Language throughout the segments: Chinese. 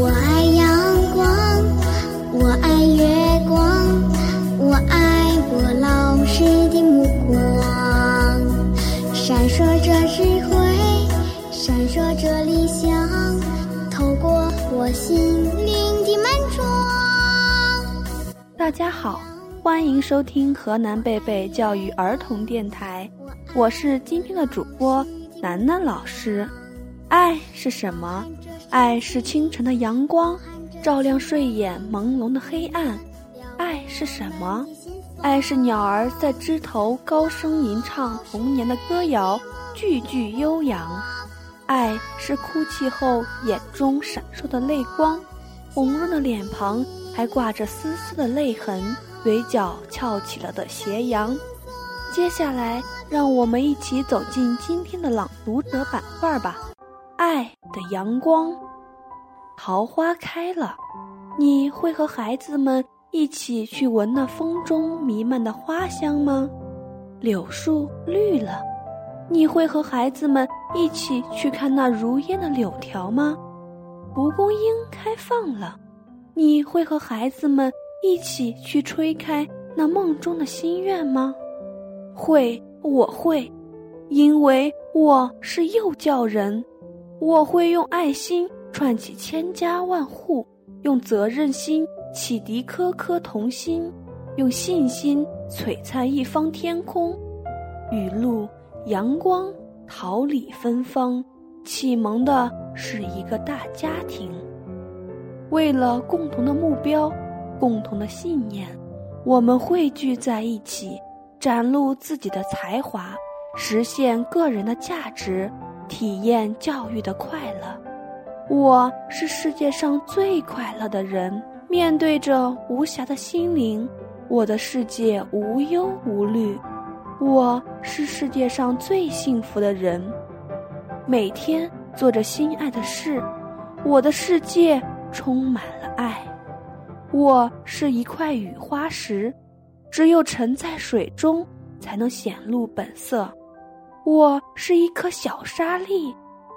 我爱阳光我爱月光我爱我老师的目光。闪烁着智慧闪烁着理想透过我心灵的门窗。大家好欢迎收听河南贝贝教育儿童电台我是今天的主播楠楠老师。爱是什么？爱是清晨的阳光，照亮睡眼朦胧的黑暗。爱是什么？爱是鸟儿在枝头高声吟唱童年的歌谣，句句悠扬。爱是哭泣后眼中闪烁的泪光，红润的脸庞还挂着丝丝的泪痕，嘴角翘起了的斜阳。接下来，让我们一起走进今天的朗读者板块吧。爱的阳光，桃花开了，你会和孩子们一起去闻那风中弥漫的花香吗？柳树绿了。你会和孩子们一起去看那如烟的柳条吗？蒲公英开放了，你会和孩子们一起去吹开那梦中的心愿吗？会，我会，因为我是幼教人，我会用爱心串起千家万户，用责任心启迪颗颗童心，用信心璀璨一方天空。雨露。阳光，桃李芬芳，启蒙的是一个大家庭。为了共同的目标，共同的信念，我们汇聚在一起，展露自己的才华，实现个人的价值，体验教育的快乐。我是世界上最快乐的人，面对着无暇的心灵，我的世界无忧无虑。我是世界上最幸福的人，每天做着心爱的事，我的世界充满了爱。我是一块雨花石，只有沉在水中才能显露本色。我是一颗小沙粒，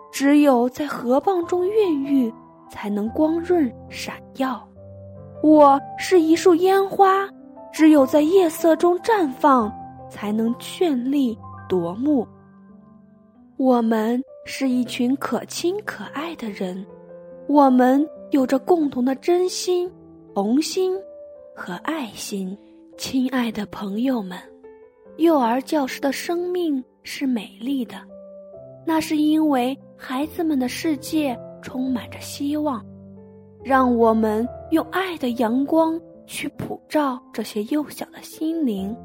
只有在河蚌中孕育，才能光润闪耀。我是一束烟花，只有在夜色中绽放。才能绚丽夺目。我们是一群可亲可爱的人，我们有着共同的真心、红心和爱心。亲爱的朋友们，幼儿教师的生命是美丽的，那是因为孩子们的世界充满着希望。让我们用爱的阳光去普照这些幼小的心灵。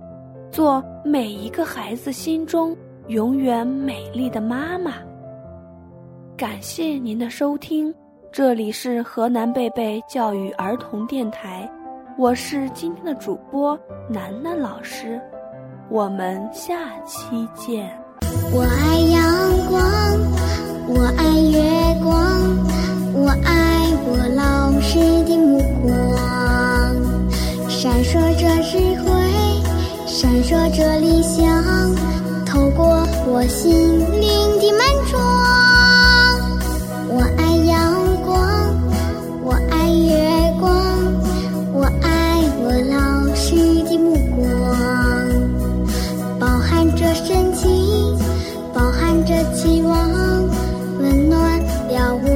做每一个孩子心中永远美丽的妈妈。感谢您的收听，这里是河南贝贝教育儿童电台，我是今天的主播楠楠老师，我们下期见。我爱阳光，我爱月光，我爱我老师的目光，闪烁着智慧。闪烁着理想，透过我心灵的门窗。希望温暖了我。